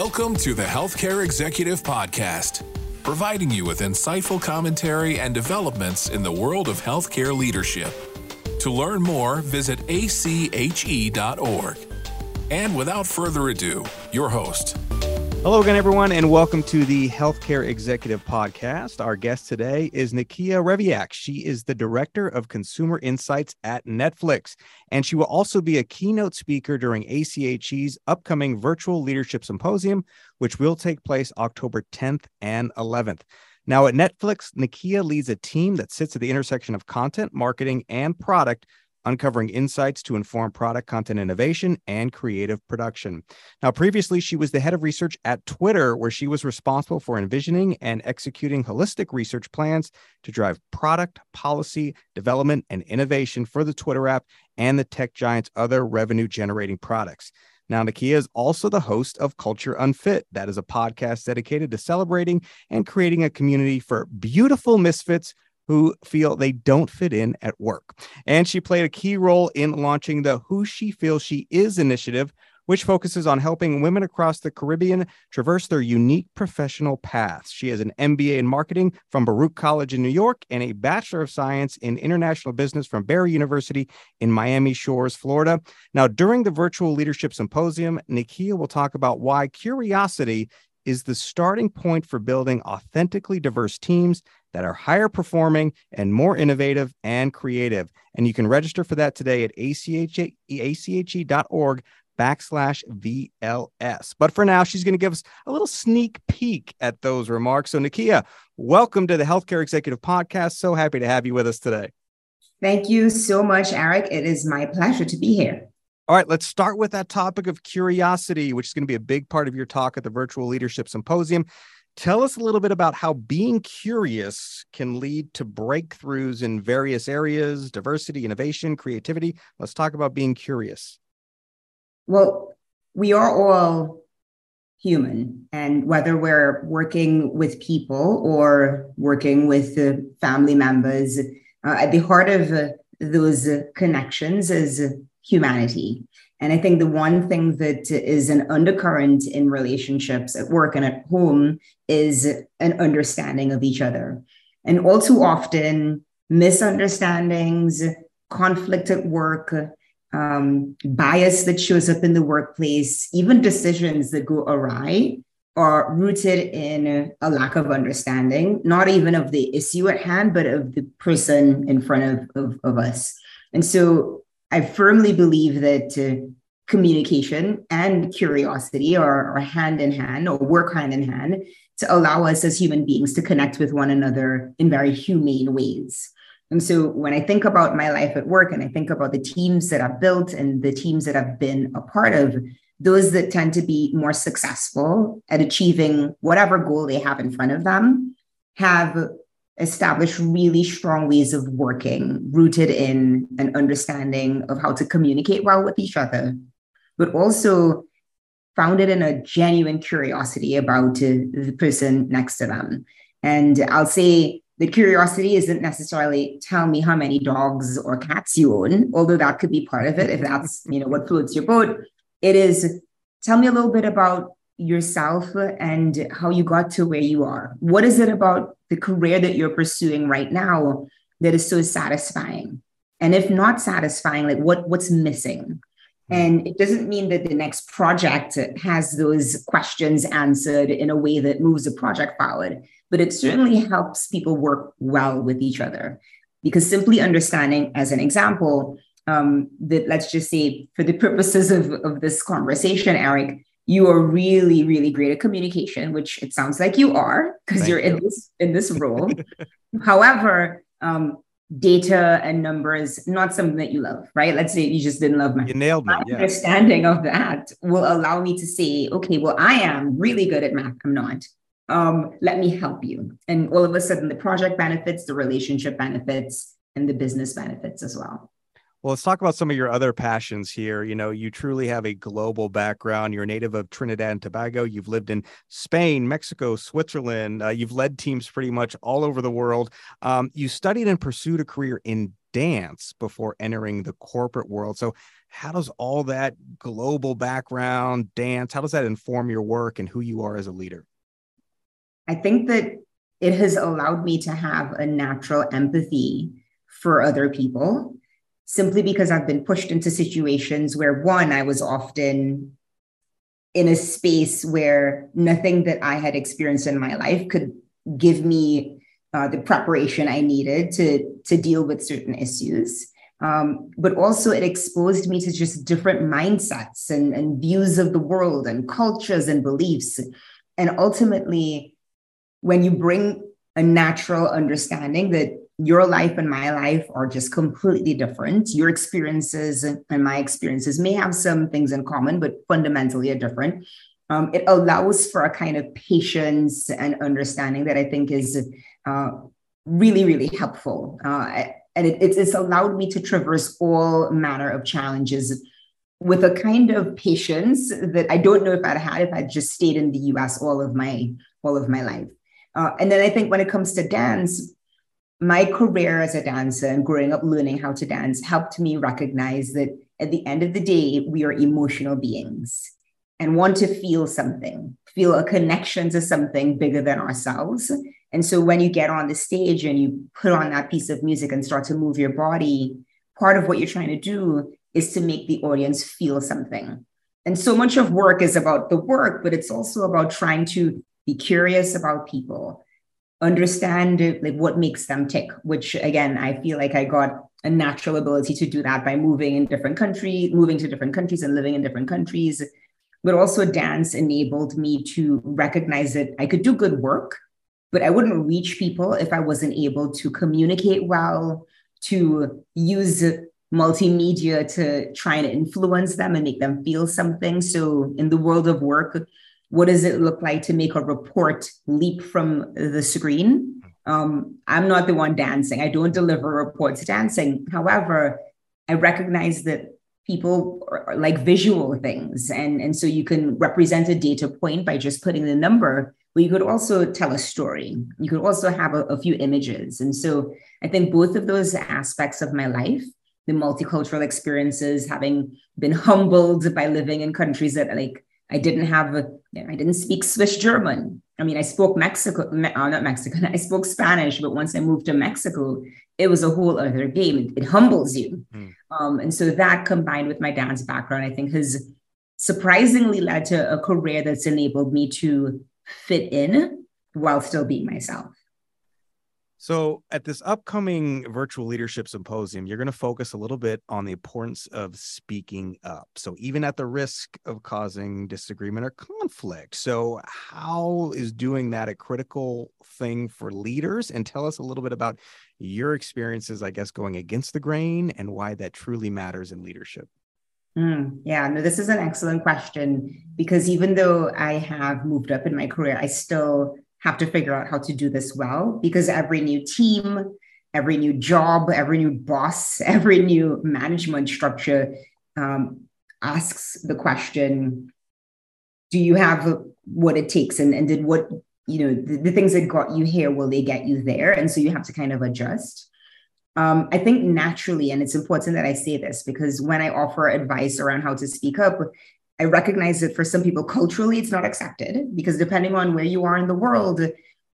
Welcome to the Healthcare Executive Podcast, providing you with insightful commentary and developments in the world of healthcare leadership. To learn more, visit ache.org. And without further ado, your host, Hello again, everyone, and welcome to the Healthcare Executive Podcast. Our guest today is Nikia Reveillac. She is the Director of Consumer Insights at Netflix, and she will also be a keynote speaker during ACHE's upcoming Virtual Leadership Symposium, which will take place October 10th and 11th. Now, at Netflix, Nikia leads a team that sits at the intersection of content, marketing, and product uncovering insights to inform product content innovation and creative production. Now, previously, she was the head of research at Twitter, where she was responsible for envisioning and executing holistic research plans to drive product, policy, development, and innovation for the Twitter app and the tech giant's other revenue generating products. Now, Nikia is also the host of Culture Unfit. That is a podcast dedicated to celebrating and creating a community for beautiful misfits who feel they don't fit in at work. And she played a key role in launching the Who She Feels She Is initiative, which focuses on helping women across the Caribbean traverse their unique professional paths. She has an MBA in marketing from Baruch College in New York and a Bachelor of Science in International Business from Barry University in Miami Shores, Florida. Now, during the Virtual Leadership Symposium, Nikia will talk about why curiosity is the starting point for building authentically diverse teams that are higher performing and more innovative and creative. And you can register for that today at ache, ache.org backslash VLS. But for now, she's going to give us a little sneak peek at those remarks. So, Nikia, welcome to the Healthcare Executive Podcast. So happy to have you with us today. Thank you so much, Eric. It is my pleasure to be here. All right, let's start with that topic of curiosity, which is going to be a big part of your talk at the Virtual Leadership Symposium. Tell us a little bit about how being curious can lead to breakthroughs in various areas diversity, innovation, creativity. Let's talk about being curious. Well, we are all human, and whether we're working with people or working with uh, family members, uh, at the heart of uh, those connections is humanity. And I think the one thing that is an undercurrent in relationships at work and at home is an understanding of each other. And all too often, misunderstandings, conflict at work, um, bias that shows up in the workplace, even decisions that go awry are rooted in a lack of understanding, not even of the issue at hand, but of the person in front of, of, of us. And so I firmly believe that uh, communication and curiosity are, are hand in hand or work hand in hand to allow us as human beings to connect with one another in very humane ways. And so when I think about my life at work and I think about the teams that I've built and the teams that I've been a part of, those that tend to be more successful at achieving whatever goal they have in front of them have establish really strong ways of working rooted in an understanding of how to communicate well with each other, but also founded in a genuine curiosity about the person next to them. And I'll say the curiosity isn't necessarily tell me how many dogs or cats you own, although that could be part of it if that's you know what floats your boat. It is tell me a little bit about yourself and how you got to where you are. What is it about the career that you're pursuing right now that is so satisfying? And if not satisfying, like what what's missing? And it doesn't mean that the next project has those questions answered in a way that moves the project forward, but it certainly helps people work well with each other. Because simply understanding, as an example, um, that let's just say for the purposes of, of this conversation, Eric, you are really really great at communication which it sounds like you are because you're you. in this in this role. However um, data and numbers not something that you love right? Let's say you just didn't love math you nailed me yeah. understanding of that will allow me to say okay well i am really good at math i'm not. Um, let me help you. And all of a sudden the project benefits the relationship benefits and the business benefits as well well, let's talk about some of your other passions here. You know, you truly have a global background. You're a native of Trinidad and Tobago. You've lived in Spain, Mexico, Switzerland. Uh, you've led teams pretty much all over the world. Um, you studied and pursued a career in dance before entering the corporate world. So, how does all that global background, dance, how does that inform your work and who you are as a leader? I think that it has allowed me to have a natural empathy for other people simply because I've been pushed into situations where one, I was often in a space where nothing that I had experienced in my life could give me uh, the preparation I needed to, to deal with certain issues. Um, but also, it exposed me to just different mindsets and, and views of the world and cultures and beliefs. And ultimately, when you bring a natural understanding that your life and my life are just completely different. Your experiences and my experiences may have some things in common, but fundamentally are different. Um, it allows for a kind of patience and understanding that I think is uh, really, really helpful. Uh, and it, it's, allowed me to traverse all manner of challenges with a kind of patience that I don't know if I'd had if I'd just stayed in the US all of my all of my life. Uh, and then I think when it comes to dance, my career as a dancer and growing up learning how to dance helped me recognize that at the end of the day, we are emotional beings and want to feel something, feel a connection to something bigger than ourselves. And so when you get on the stage and you put on that piece of music and start to move your body, part of what you're trying to do is to make the audience feel something. And so much of work is about the work, but it's also about trying to be curious about people, understand like what makes them tick which again i feel like i got a natural ability to do that by moving in different countries moving to different countries and living in different countries. But also dance enabled me to recognize that i could do good work but i wouldn't reach people if i wasn't able to communicate well to use multimedia to try and influence them and make them feel something. So in the world of work what does it look like to make a report leap from the screen? Um, I'm not the one dancing. I don't deliver reports dancing. However, I recognize that people like visual things. And, and so you can represent a data point by just putting the number, but you could also tell a story. You could also have a, a few images. And so I think both of those aspects of my life the multicultural experiences, having been humbled by living in countries that like I didn't have, a, I didn't speak Swiss German. I mean, I spoke Mexico, uh, not Mexican, I spoke Spanish, but once I moved to Mexico, it was a whole other game. It, it humbles you. Mm. Um, and so that combined with my dance background, I think has surprisingly led to a career that's enabled me to fit in while still being myself. So, at this upcoming virtual leadership symposium, you're going to focus a little bit on the importance of speaking up. So, even at the risk of causing disagreement or conflict. So, how is doing that a critical thing for leaders? And tell us a little bit about your experiences, I guess, going against the grain and why that truly matters in leadership. Mm, yeah, no, this is an excellent question because even though I have moved up in my career, I still have to figure out how to do this well because every new team, every new job, every new boss, every new management structure um, asks the question do you have what it takes? And, and did what you know the, the, things that got you here will they get you there? And so you have to kind of adjust. Um, i think naturally and it's important that i say this because when i offer advice around how to speak up I recognize that for some people, culturally, it's not accepted because depending on where you are in the world,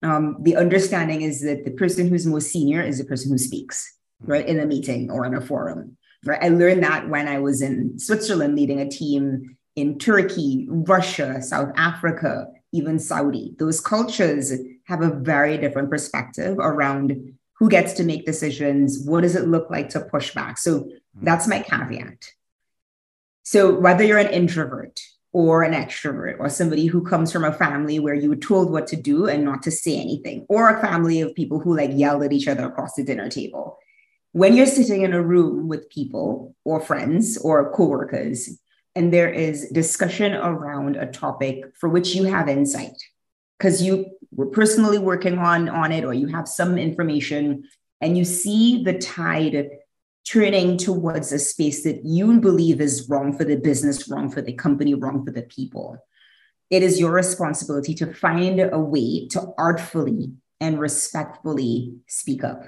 um, the understanding is that the person who's most senior is the person who speaks, right, in a meeting or in a forum. Right. I learned that when I was in Switzerland leading a team in Turkey, Russia, South Africa, even Saudi. Those cultures have a very different perspective around who gets to make decisions, what does it look like to push back. So that's my caveat. So whether you're an introvert or an extrovert or somebody who comes from a family where you were told what to do and not to say anything, or a family of people who like yelled at each other across the dinner table. When you're sitting in a room with people or friends or coworkers, and there is discussion around a topic for which you have insight, because you were personally working on, on it or you have some information and you see the tide turning towards a space that you believe is wrong for the business, wrong for the company, wrong for the people. It is your responsibility to find a way to artfully and respectfully speak up.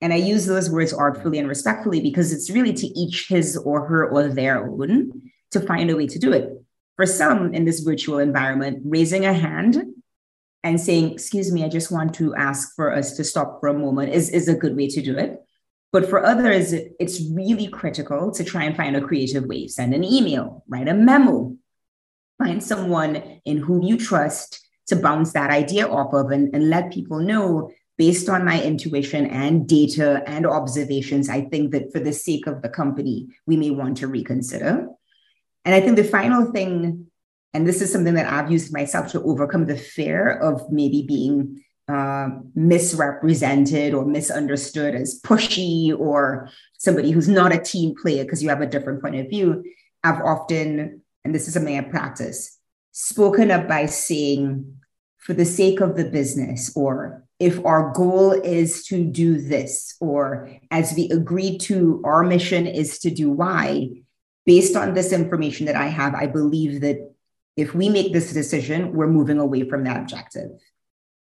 And I use those words artfully and respectfully because it's really to each his or her or their own to find a way to do it. For some in this virtual environment, raising a hand and saying, Excuse me, I just want to ask for us to stop for a moment is, is a good way to do it. But for others, it's really critical to try and find a creative way. Send an email, write a memo, find someone in whom you trust to bounce that idea off of and, and let people know based on my intuition and data and observations, I think that for the sake of the company, we may want to reconsider. And I think the final thing, and this is something that I've used myself to overcome the fear of maybe being uh, misrepresented or misunderstood as pushy or somebody who's not a team player because you have a different point of view. I've often, and this is something I practice, spoken up by saying, for the sake of the business, or if our goal is to do this, or as we agreed to, our mission is to do Y, based on this information that I have, I believe that if we make this decision, we're moving away from that objective.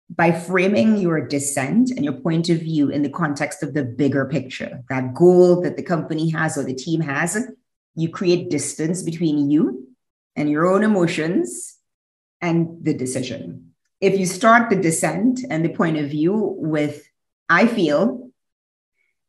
By framing your dissent and your point of view in the context of the bigger picture, that goal that the company has or the team has, you create distance between you and your own emotions and the decision. If you start the dissent and the point of view with, I feel,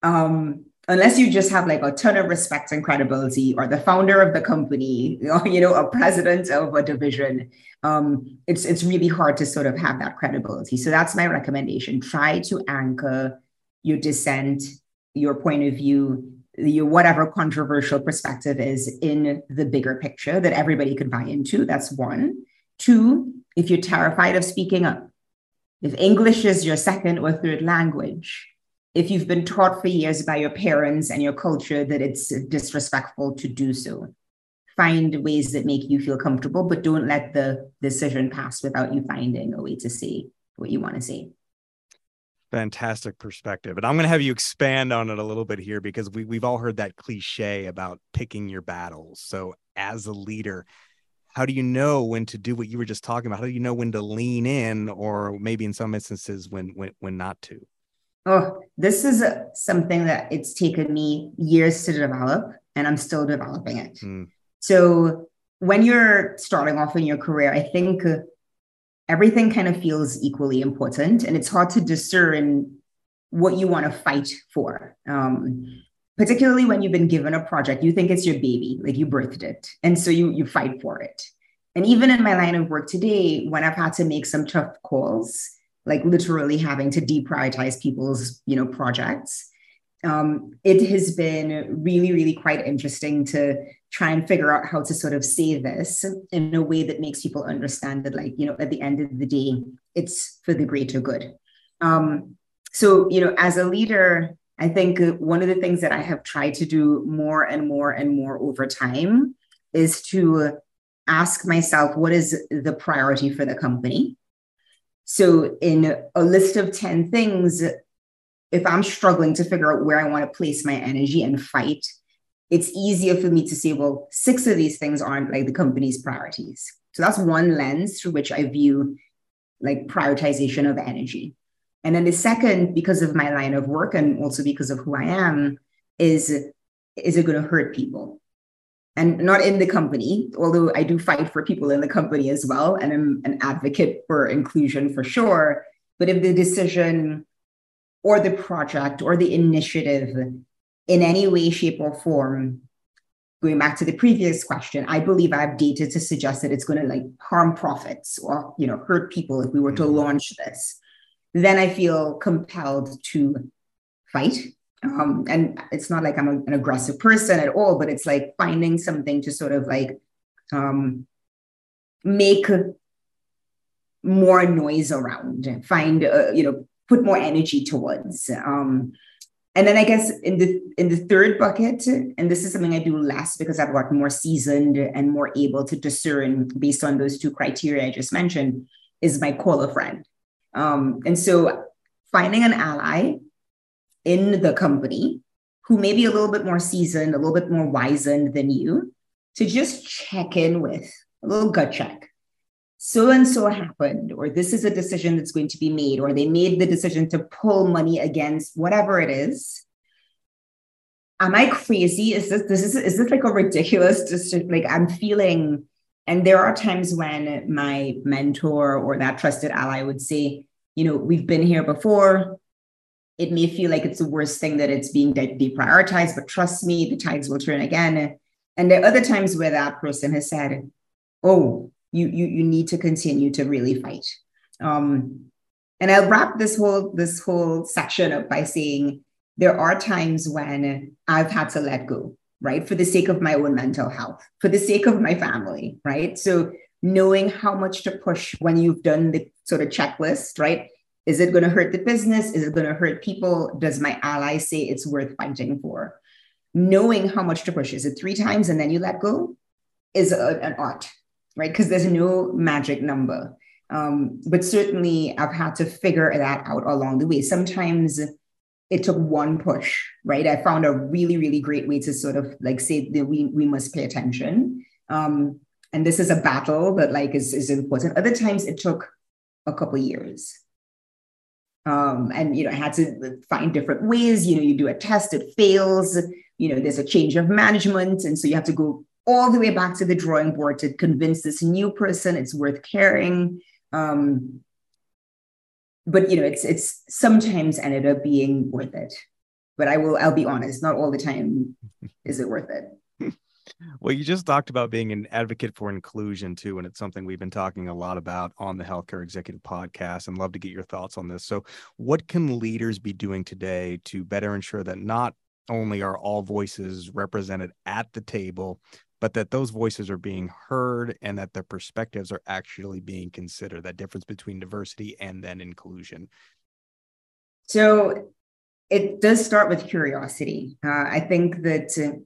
um, unless you just have like a ton of respect and credibility, or the founder of the company, or you know, a president of a division, um, it's it's really hard to sort of have that credibility. So that's my recommendation. Try to anchor your dissent, your point of view, your whatever controversial perspective is in the bigger picture that everybody can buy into. That's one. Two, if you're terrified of speaking up, if English is your second or third language, if you've been taught for years by your parents and your culture that it's disrespectful to do so, find ways that make you feel comfortable, but don't let the decision pass without you finding a way to say what you want to say. Fantastic perspective. And I'm going to have you expand on it a little bit here because we, we've all heard that cliche about picking your battles. So, as a leader, how do you know when to do what you were just talking about? How do you know when to lean in, or maybe in some instances when when when not to? Oh, this is something that it's taken me years to develop, and I'm still developing it. Mm. So when you're starting off in your career, I think everything kind of feels equally important, and it's hard to discern what you want to fight for. Um, particularly when you've been given a project you think it's your baby like you birthed it and so you you fight for it and even in my line of work today when i've had to make some tough calls like literally having to deprioritize people's you know projects um, it has been really really quite interesting to try and figure out how to sort of say this in a way that makes people understand that like you know at the end of the day it's for the greater good um, so you know as a leader I think one of the things that I have tried to do more and more and more over time is to ask myself what is the priority for the company. So, in a list of 10 things, if I'm struggling to figure out where I want to place my energy and fight, it's easier for me to say, well, six of these things aren't like the company's priorities. So, that's one lens through which I view like prioritization of energy. And then the second, because of my line of work and also because of who I am, is is it going to hurt people? And not in the company, although I do fight for people in the company as well. And I'm an advocate for inclusion for sure. But if the decision or the project or the initiative in any way, shape, or form, going back to the previous question, I believe I have data to suggest that it's going to like harm profits or you know hurt people if we were to mm-hmm. launch this then I feel compelled to fight. Um, and it's not like I'm a, an aggressive person at all, but it's like finding something to sort of like um, make more noise around, find, uh, you know, put more energy towards. Um, and then I guess in the in the third bucket, and this is something I do less because I've got more seasoned and more able to discern based on those two criteria I just mentioned, is my call a friend. Um, and so finding an ally in the company who may be a little bit more seasoned, a little bit more wizened than you, to just check in with a little gut check. so and so happened, or this is a decision that's going to be made, or they made the decision to pull money against whatever it is. Am I crazy? Is this this is is this like a ridiculous decision? Like I'm feeling, and there are times when my mentor or that trusted ally would say, you know, we've been here before. It may feel like it's the worst thing that it's being de- deprioritized, but trust me, the tides will turn again. And there are other times where that person has said, oh, you you you need to continue to really fight. Um, and I'll wrap this whole this whole section up by saying there are times when I've had to let go, right, for the sake of my own mental health, for the sake of my family, right. So knowing how much to push when you've done the sort of checklist, right? Is it going to hurt the business? Is it going to hurt people? Does my ally say it's worth fighting for? Knowing how much to push. Is it three times and then you let go? Is a, an art, right? Because there's no magic number. Um, but certainly I've had to figure that out along the way. Sometimes it took one push, right? I found a really, really great way to sort of like say that we, we must pay attention. Um, and this is a battle that like is, is important. Other times it took a couple years. Um, and you know, I had to find different ways. You know, you do a test, it fails. You know, there's a change of management, and so you have to go all the way back to the drawing board to convince this new person it's worth caring. Um, but you know, it's it's sometimes ended up being worth it. But I will, I'll be honest, not all the time is it worth it. Well, you just talked about being an advocate for inclusion too, and it's something we've been talking a lot about on the Healthcare Executive Podcast, and love to get your thoughts on this. So, what can leaders be doing today to better ensure that not only are all voices represented at the table, but that those voices are being heard and that their perspectives are actually being considered? That difference between diversity and then inclusion. So, it does start with curiosity. Uh, I think that. Uh,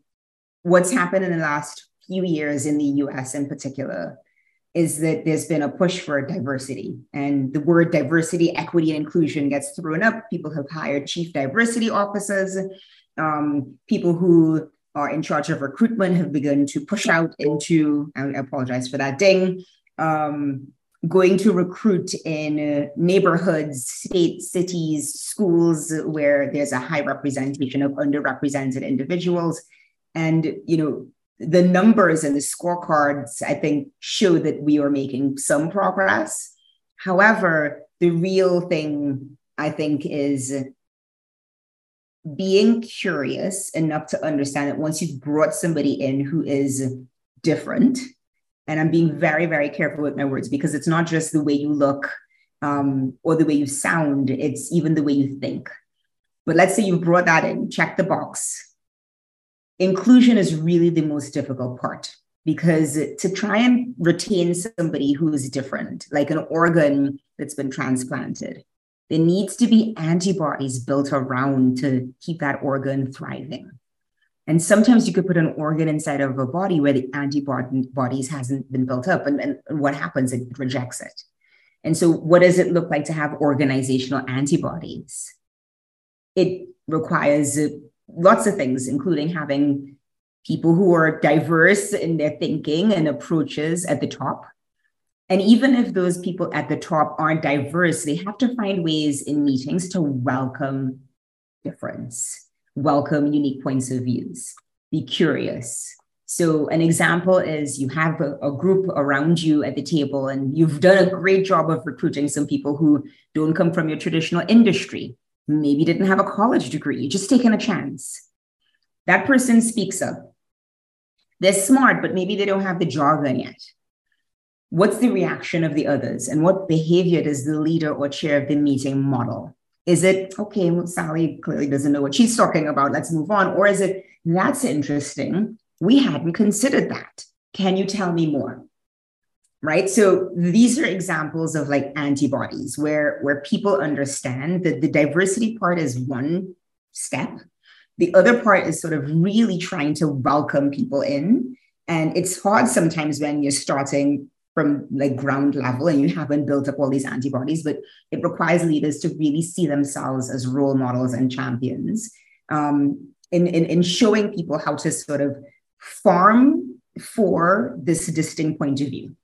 what's happened in the last few years in the US in particular is that there's been a push for diversity. And the word diversity, equity, and inclusion gets thrown up. People have hired chief diversity officers. Um, people who are in charge of recruitment have begun to push out into, I apologize for that ding, um, going to recruit in neighborhoods, states, cities, schools where there's a high representation of underrepresented individuals and, you know, the numbers and the scorecards, I think, show that we are making some progress. However, the real thing, I think, is being curious enough to understand that once you've brought somebody in who is different, and I'm being very, very careful with my words because it's not just the way you look um, or the way you sound, it's even the way you think. But let's say you brought that in, check the box inclusion is really the most difficult part because to try and retain somebody who's different, like an organ that's been transplanted, there needs to be antibodies built around to keep that organ thriving. And sometimes you could put an organ inside of a body where the antibodies hasn't been built up, and, and what happens? It rejects it. And so, what does it look like to have organizational antibodies? It requires lots of things, including having people who are diverse in their thinking and approaches at the top. And even if those people at the top aren't diverse, they have to find ways in meetings to welcome difference, welcome unique points of views, be curious. So an example is you have a, a, group around you at the table and you've done a great job of recruiting some people who don't come from your traditional industry maybe didn't have a college degree, just taking a chance. That person speaks up. They're smart, but maybe they don't have the jargon yet. What's the reaction of the others? And what behavior does the leader or chair of the meeting model? Is it, okay, well, Sally clearly doesn't know what she's talking about, let's move on? Or is it, that's interesting, we hadn't considered that. Can you tell me more? Right? So these are examples of like antibodies where where people understand that the diversity part is one step. The other part is sort of really trying to welcome people in. And it's hard sometimes when you're starting from like ground level and you haven't built up all these antibodies but it requires leaders to really see themselves as role models and champions um, in, in, in showing people how to sort of farm for this distinct point of view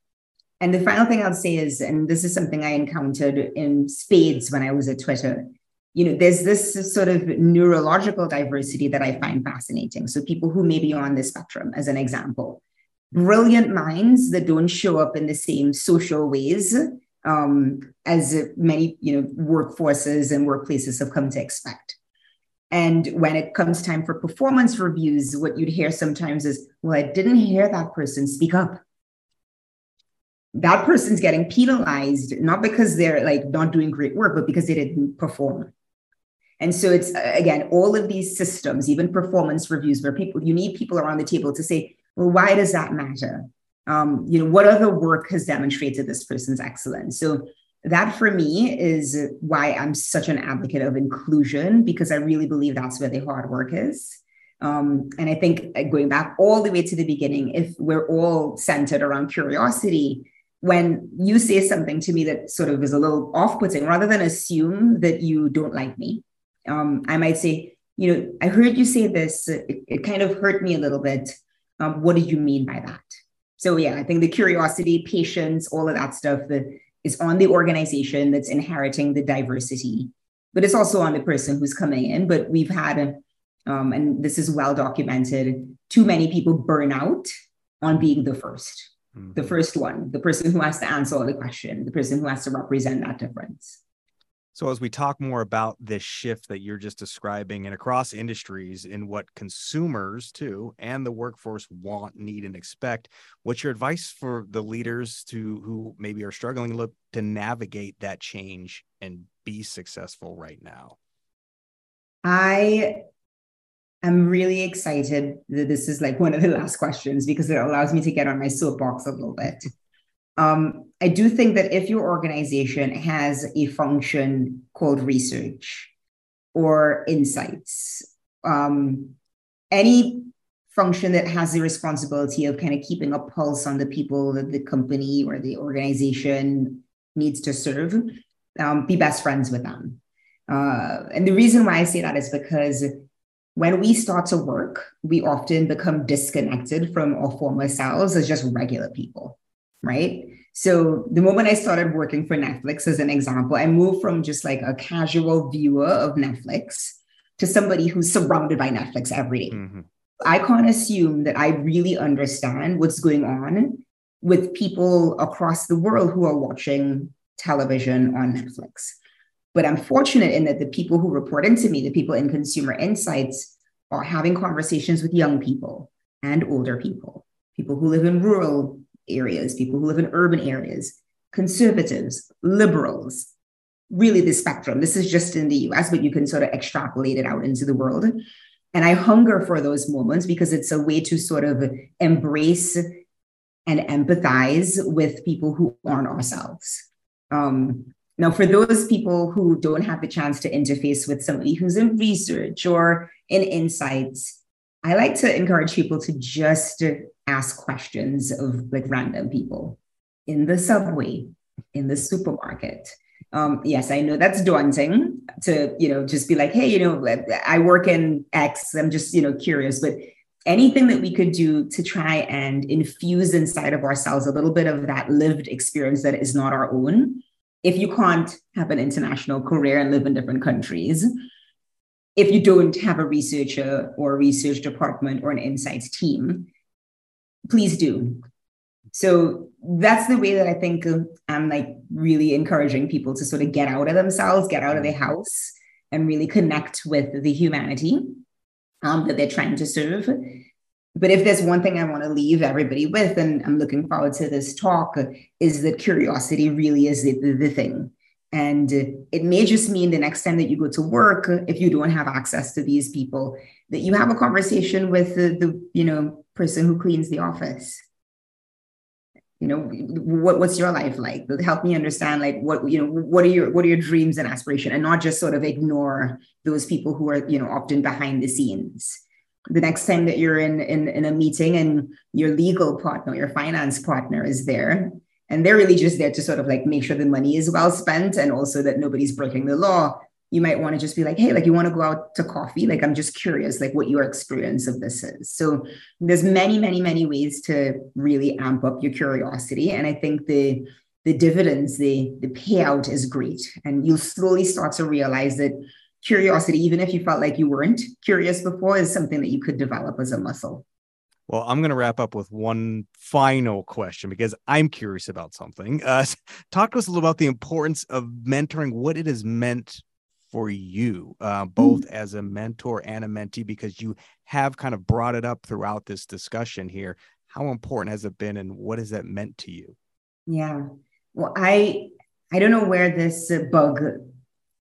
And the final thing I'll say is, and this is something I encountered in spades when I was at Twitter. You know, there's this sort of neurological diversity that I find fascinating. So people who may be on the spectrum, as an example, brilliant minds that don't show up in the same social ways um, as many you know workforces and workplaces have come to expect. And when it comes time for performance reviews, what you'd hear sometimes is, well, I didn't hear that person speak up. That person's getting penalized, not because they're like not doing great work, but because they didn't perform. And so it's again, all of these systems, even performance reviews, where people you need people around the table to say, well, why does that matter? Um, you know, what other work has demonstrated this person's excellence? So that for me is why I'm such an advocate of inclusion because I really believe that's where the hard work is. Um, and I think uh, going back all the way to the beginning, if we're all centered around curiosity, when you say something to me that sort of is a little off putting, rather than assume that you don't like me, um, I might say, you know, I heard you say this, it, it kind of hurt me a little bit. Um, what do you mean by that? So, yeah, I think the curiosity, patience, all of that stuff, the is on the organization that's inheriting the diversity, but it's also on the person who's coming in. But we've had, um, and this is well documented, too many people burn out on being the 1st mm-hmm. the first one, the person who has to answer the question, the person who has to represent that difference. So, as we talk more about this shift that you're just describing and across industries in what consumers too and the workforce want, need, and expect, what's your advice for the leaders to who maybe are struggling to, to navigate that change and be successful right now? I am really excited that this is like one of the last questions because it allows me to get on my soapbox a little bit. Um, I do think that if your organization has a function called research or insights, um, any function that has the responsibility of kind of keeping a pulse on the people that the company or the organization needs to serve, um, be best friends with them. Uh, and the reason why I say that is because when we start to work, we often become disconnected from our former selves as just regular people right? So the moment I started working for Netflix, as an example, I moved from just like a casual viewer of Netflix to somebody who's surrounded by Netflix every day. Mm-hmm. I can't assume that I really understand what's going on with people across the world who are watching television on Netflix. But I'm fortunate in that the people who report into me, the people in consumer insights, are having conversations with young people and older people, people who live in rural areas, people who live in urban areas, conservatives, liberals, really the spectrum. This is just in the US, but you can sort of extrapolate it out into the world. And I hunger for those moments because it's a way to sort of embrace and empathize with people who aren't ourselves. Um, now, for those people who don't have the chance to interface with somebody who's in research or in insights, I like to encourage people to just ask questions of like random people in the subway, in the supermarket. Um, yes, I know that's daunting to, you know, just be like, hey, you know, I work in X. I'm just, you know, curious, but anything that we could do to try and infuse inside of ourselves a little bit of that lived experience that is not our own. If you can't have an international career and live in different countries, if you don't have a researcher or a research department or an insights team, please do. So that's the way that I think I'm like really encouraging people to sort of get out of themselves, get out of their house, and really connect with the humanity um, that they're trying to serve. But if there's one thing I want to leave everybody with, and I'm looking forward to this talk, is that curiosity really is the, the, the thing. And it may just mean the next time that you go to work, if you don't have access to these people, that you have a conversation with the, the you know person who cleans the office. You know, what, what's your life like? Help me understand, like what you know, what are your what are your dreams and aspiration, and not just sort of ignore those people who are you know often behind the scenes. The next time that you're in in, in a meeting and your legal partner, your finance partner is there, and they're really just there to sort of like make sure the money is well spent and also that nobody's breaking the law you might want to just be like, hey, like you want to go out to coffee? Like I'm just curious, like what your experience of this is. So there's many, many, many ways to really amp up your curiosity. And I think the the dividends, the the payout is great. And you'll slowly start to realize that curiosity, even if you felt like you weren't curious before, is something that you could develop as a muscle. Well, I'm going to wrap up with one final question because I'm curious about something. Uh, talk to us a little about the importance of mentoring, what it has meant for you, uh, both mm. as a mentor and a mentee, because you have kind of brought it up throughout this discussion here. How important has it been, and what has that meant to you? Yeah, well, I I don't know where this bug,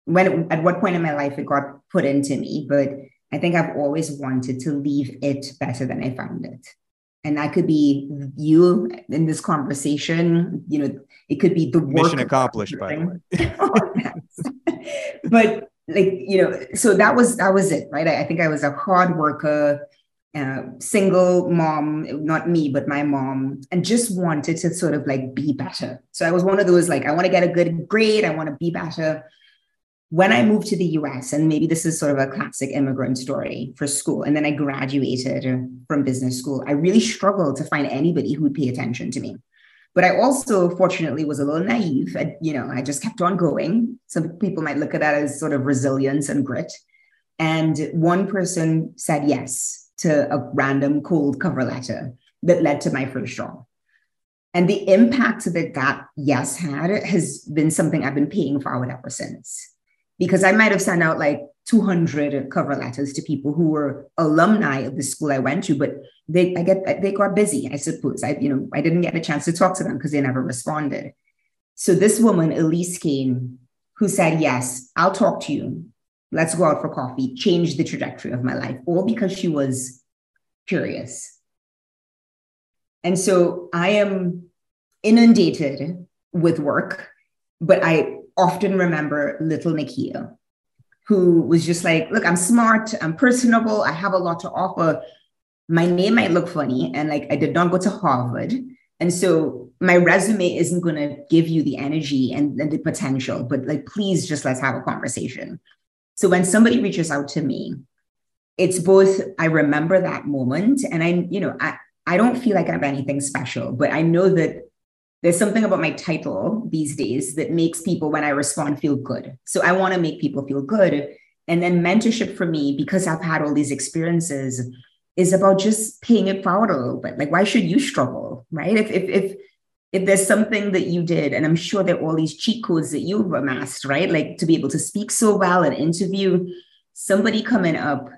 when at what point in my life it got put into me, but I think I've always wanted to leave it better than I found it. And that could be you in this conversation. You know, it could be the mission accomplished, by the way. but like you know, so that was that was it, right? I, I think I was a hard worker, uh, single mom, not me, but my mom, and just wanted to sort of like be better. So I was one of those like, I want to get a good grade, I want to be better when I moved to the US, and maybe this is sort of a classic immigrant story for school, and then I graduated from business school, I really struggled to find anybody who would pay attention to me. But I also, fortunately, was a little naive. I, you know, I just kept on going. Some people might look at that as sort of resilience and grit. And one person said yes to a random cold cover letter that led to my first job. And the impact that that yes had has been something I've been paying forward ever since because I might have sent out like 200 cover letters to people who were alumni of the school I went to, but they I get they got busy, I suppose. I you know I didn't get a chance to talk to them because they never responded. So this woman, Elise Kane, who said, Yes, I'll talk to you. Let's go out for coffee, changed the trajectory of my life, all because she was curious. And so I am inundated with work, but I often remember little Nikia, who was just like, look, I'm smart, I'm personable, I have a lot to offer. My name might look funny, and like I did not go to Harvard. And so my resume isn't going to give you the energy and, and the potential, but like, please just let's have a conversation. So when somebody reaches out to me, it's both I remember that moment and I, you know, I, I don't feel like I have anything special, but I know that there's something about my title these days that makes people when I respond feel good. So I want to make people feel good. And then mentorship for me, because I've had all these experiences, is about just paying it forward a little bit. Like, why should you struggle? Right? If if if if there's something that you did, and I'm sure there are all these cheat codes that you've amassed, right? Like to be able to speak so well and interview somebody coming up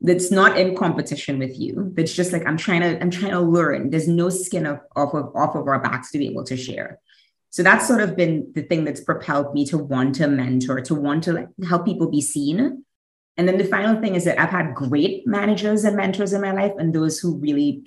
that's not in competition with you that's just like i'm trying to i'm trying to learn. There's no skin of, off of off of our backs to be able to share. So that's sort of been the thing that's propelled me to want to mentor to want to like help people be seen. And then the final thing is that i've had great managers and mentors in my life and those who really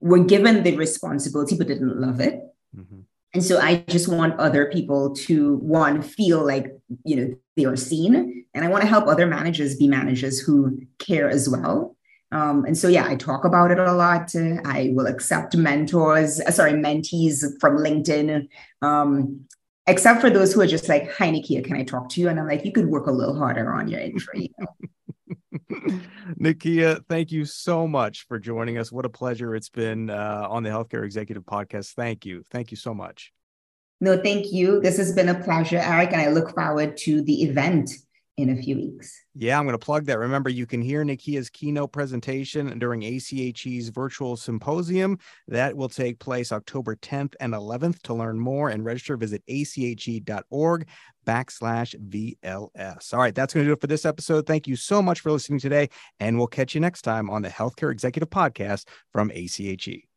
were given the responsibility but didn't love it. Mm-hmm. And so I just want other people to one feel like you know they are seen, and I want to help other managers be managers who care as well. Um, and so yeah, I talk about it a lot. I will accept mentors, uh, sorry, mentees from LinkedIn. Um, except for those who are just like, "Hi, Nikia, can I talk to you?" And I'm like, "You could work a little harder on your intro." You know? Nikia, thank you so much for joining us. What a pleasure it's been uh, on the Healthcare Executive Podcast. Thank you. Thank you so much. No, thank you. This has been a pleasure, Eric, and I look forward to the event in a few weeks. Yeah, I'm going to plug that. Remember, you can hear Nikia's keynote presentation during ACHE's virtual symposium. That will take place October 10th and 11th. To learn more and register, visit ache.org backslash VLS. All right, that's going to do it for this episode. Thank you so much for listening today, and we'll catch you next time on the Healthcare Executive Podcast from ACHE.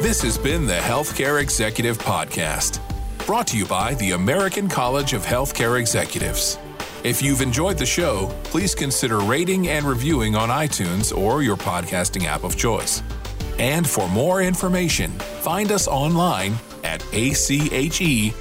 This has been the Healthcare Executive Podcast, brought to you by the American College of Healthcare Executives. If you've enjoyed the show, please consider rating and reviewing on iTunes or your podcasting app of choice. And for more information, find us online at ache.org.